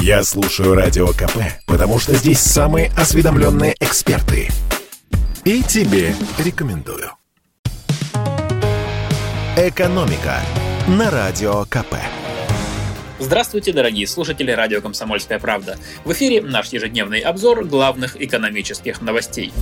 Я слушаю Радио КП, потому что здесь самые осведомленные эксперты. И тебе рекомендую. «Экономика» на Радио КП. Здравствуйте, дорогие слушатели радио «Комсомольская правда». В эфире наш ежедневный обзор главных экономических новостей.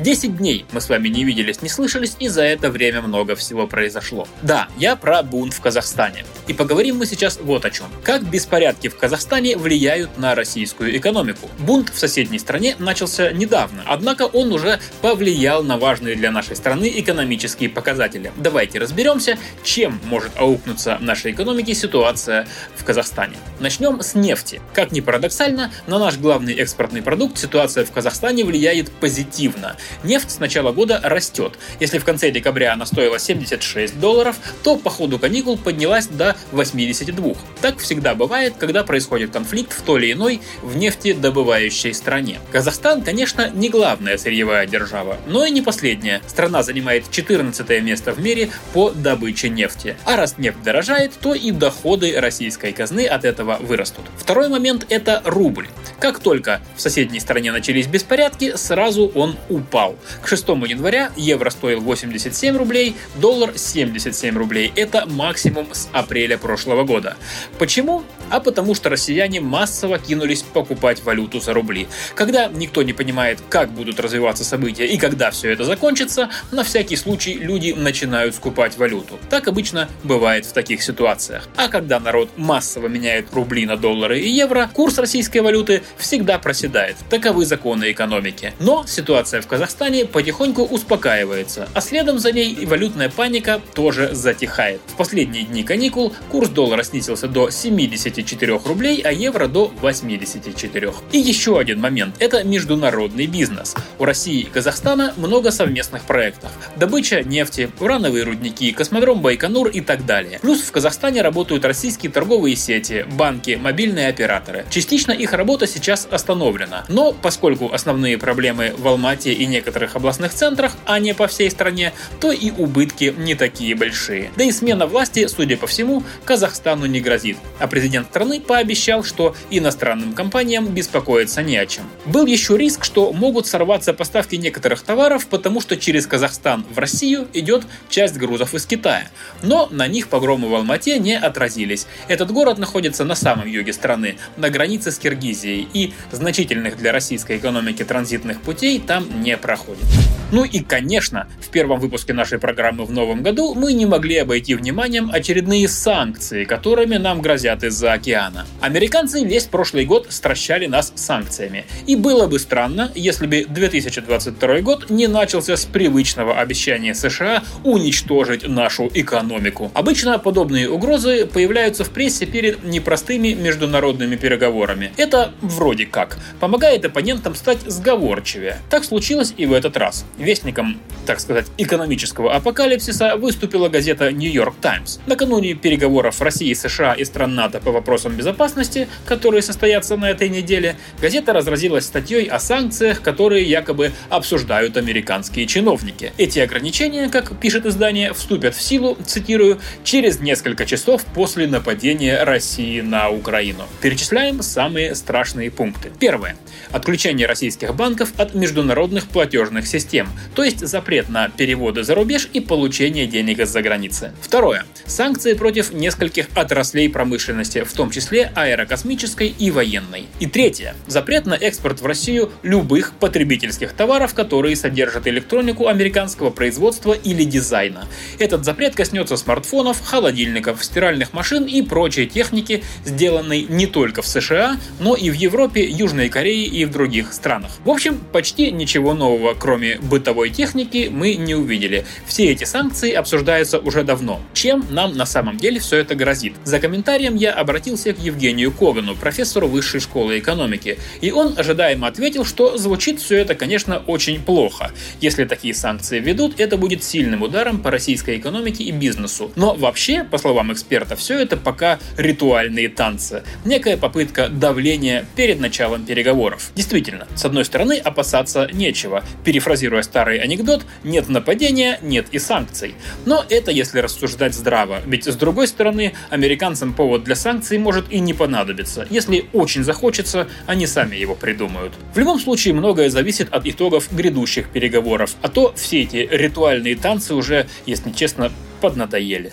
10 дней мы с вами не виделись, не слышались, и за это время много всего произошло. Да, я про бунт в Казахстане. И поговорим мы сейчас вот о чем. Как беспорядки в Казахстане влияют на российскую экономику. Бунт в соседней стране начался недавно, однако он уже повлиял на важные для нашей страны экономические показатели. Давайте разберемся, чем может аукнуться нашей экономике ситуация в Казахстане. Начнем с нефти. Как ни парадоксально, на наш главный экспортный продукт ситуация в Казахстане влияет позитивно. Нефть с начала года растет. Если в конце декабря она стоила 76 долларов, то по ходу каникул поднялась до 82. Так всегда бывает, когда происходит конфликт в той или иной в нефтедобывающей стране. Казахстан, конечно, не главная сырьевая держава, но и не последняя. Страна занимает 14 место в мире по добыче нефти. А раз нефть дорожает, то и доходы российской казны от этого вырастут. Второй момент – это рубль. Как только в соседней стране начались беспорядки, сразу он упал. К 6 января евро стоил 87 рублей, доллар 77 рублей. Это максимум с апреля прошлого года. Почему? А потому что россияне массово кинулись покупать валюту за рубли. Когда никто не понимает, как будут развиваться события и когда все это закончится, на всякий случай люди начинают скупать валюту. Так обычно бывает в таких ситуациях. А когда народ массово меняет рубли на доллары и евро, курс российской валюты всегда проседает. Таковы законы экономики. Но ситуация в Казахстане потихоньку успокаивается, а следом за ней и валютная паника тоже затихает. В последние дни каникул курс доллара снизился до 74 рублей, а евро до 84. И еще один момент – это международный бизнес. У России и Казахстана много совместных проектов. Добыча нефти, урановые рудники, космодром Байконур и так далее. Плюс в Казахстане работают российские торговые сети, банки, мобильные операторы. Частично их работа сейчас остановлена. Но поскольку основные проблемы в Алмате и некоторых областных центрах, а не по всей стране, то и убытки не такие большие. Да и смена власти, судя по всему, Казахстану не грозит. А президент страны пообещал, что иностранным компаниям беспокоиться не о чем. Был еще риск, что могут сорваться поставки некоторых товаров, потому что через Казахстан в Россию идет часть грузов из Китая. Но на них погромы в Алмате не отразились. Этот город находится на самом юге страны, на границе с Киргизией, и значительных для российской экономики транзитных путей там не проходит. Ну и, конечно, в первом выпуске нашей программы в новом году мы не могли обойти вниманием очередные санкции, которыми нам грозят из-за океана. Американцы весь прошлый год стращали нас санкциями. И было бы странно, если бы 2022 год не начался с привычного обещания США уничтожить нашу экономику. Обычно подобные угрозы появляются в прессе перед непростыми международными переговорами. Это вроде как помогает оппонентам стать сговорчивее. Так случилось и в этот раз. Вестником, так сказать, экономического апокалипсиса выступила газета York Times. Накануне переговоров России, США и стран НАТО по вопросам безопасности, которые состоятся на этой неделе, газета разразилась статьей о санкциях, которые якобы обсуждают американские чиновники. Эти ограничения, как пишет издание, вступят в силу, цитирую, через несколько часов после нападения России на Украину. Перечисляем самые страшные пункты. Первое. Отключение российских банков от международных платежных систем, то есть запрет на переводы за рубеж и получение денег из-за границы. Второе. Санкции против нескольких отраслей промышленности, в том числе аэрокосмической и военной. И третье. Запрет на экспорт в Россию любых потребительских товаров, которые содержат электронику американского производства или дизайна. Этот запрет коснется смартфонов, холодильников, стиральных машин и прочей техники, сделанной не только в США, но и в Европе, Южной Корее и в других странах. В общем, почти ничего нового, кроме бытовой техники, мы не увидели. Все эти санкции обсуждаются уже давно. Чем нам на самом деле все это грозит? За комментарием я обратился к Евгению Когану, профессору Высшей школы экономики, и он ожидаемо ответил, что звучит все это, конечно, очень плохо. Если такие санкции введут, это будет сильным ударом по российской экономике и бизнесу. Но вообще, по словам эксперта, все это пока ритуальные танцы. Некая попытка давления перед началом переговоров. Действительно, с одной стороны, опасаться нечего. Перефразируя старый анекдот, нет нападения, нет и санкций. Но это если рассуждать здраво, ведь с другой стороны, американцам повод для санкций может и не понадобиться. Если очень захочется, они сами его придумают. В любом случае, многое зависит от итогов грядущих переговоров, а то все эти ритуальные танцы уже, если честно, поднадоели.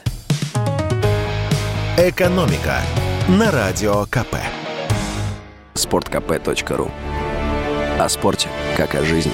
Экономика на радио КП. Спорткп.ру О спорте, как о жизни.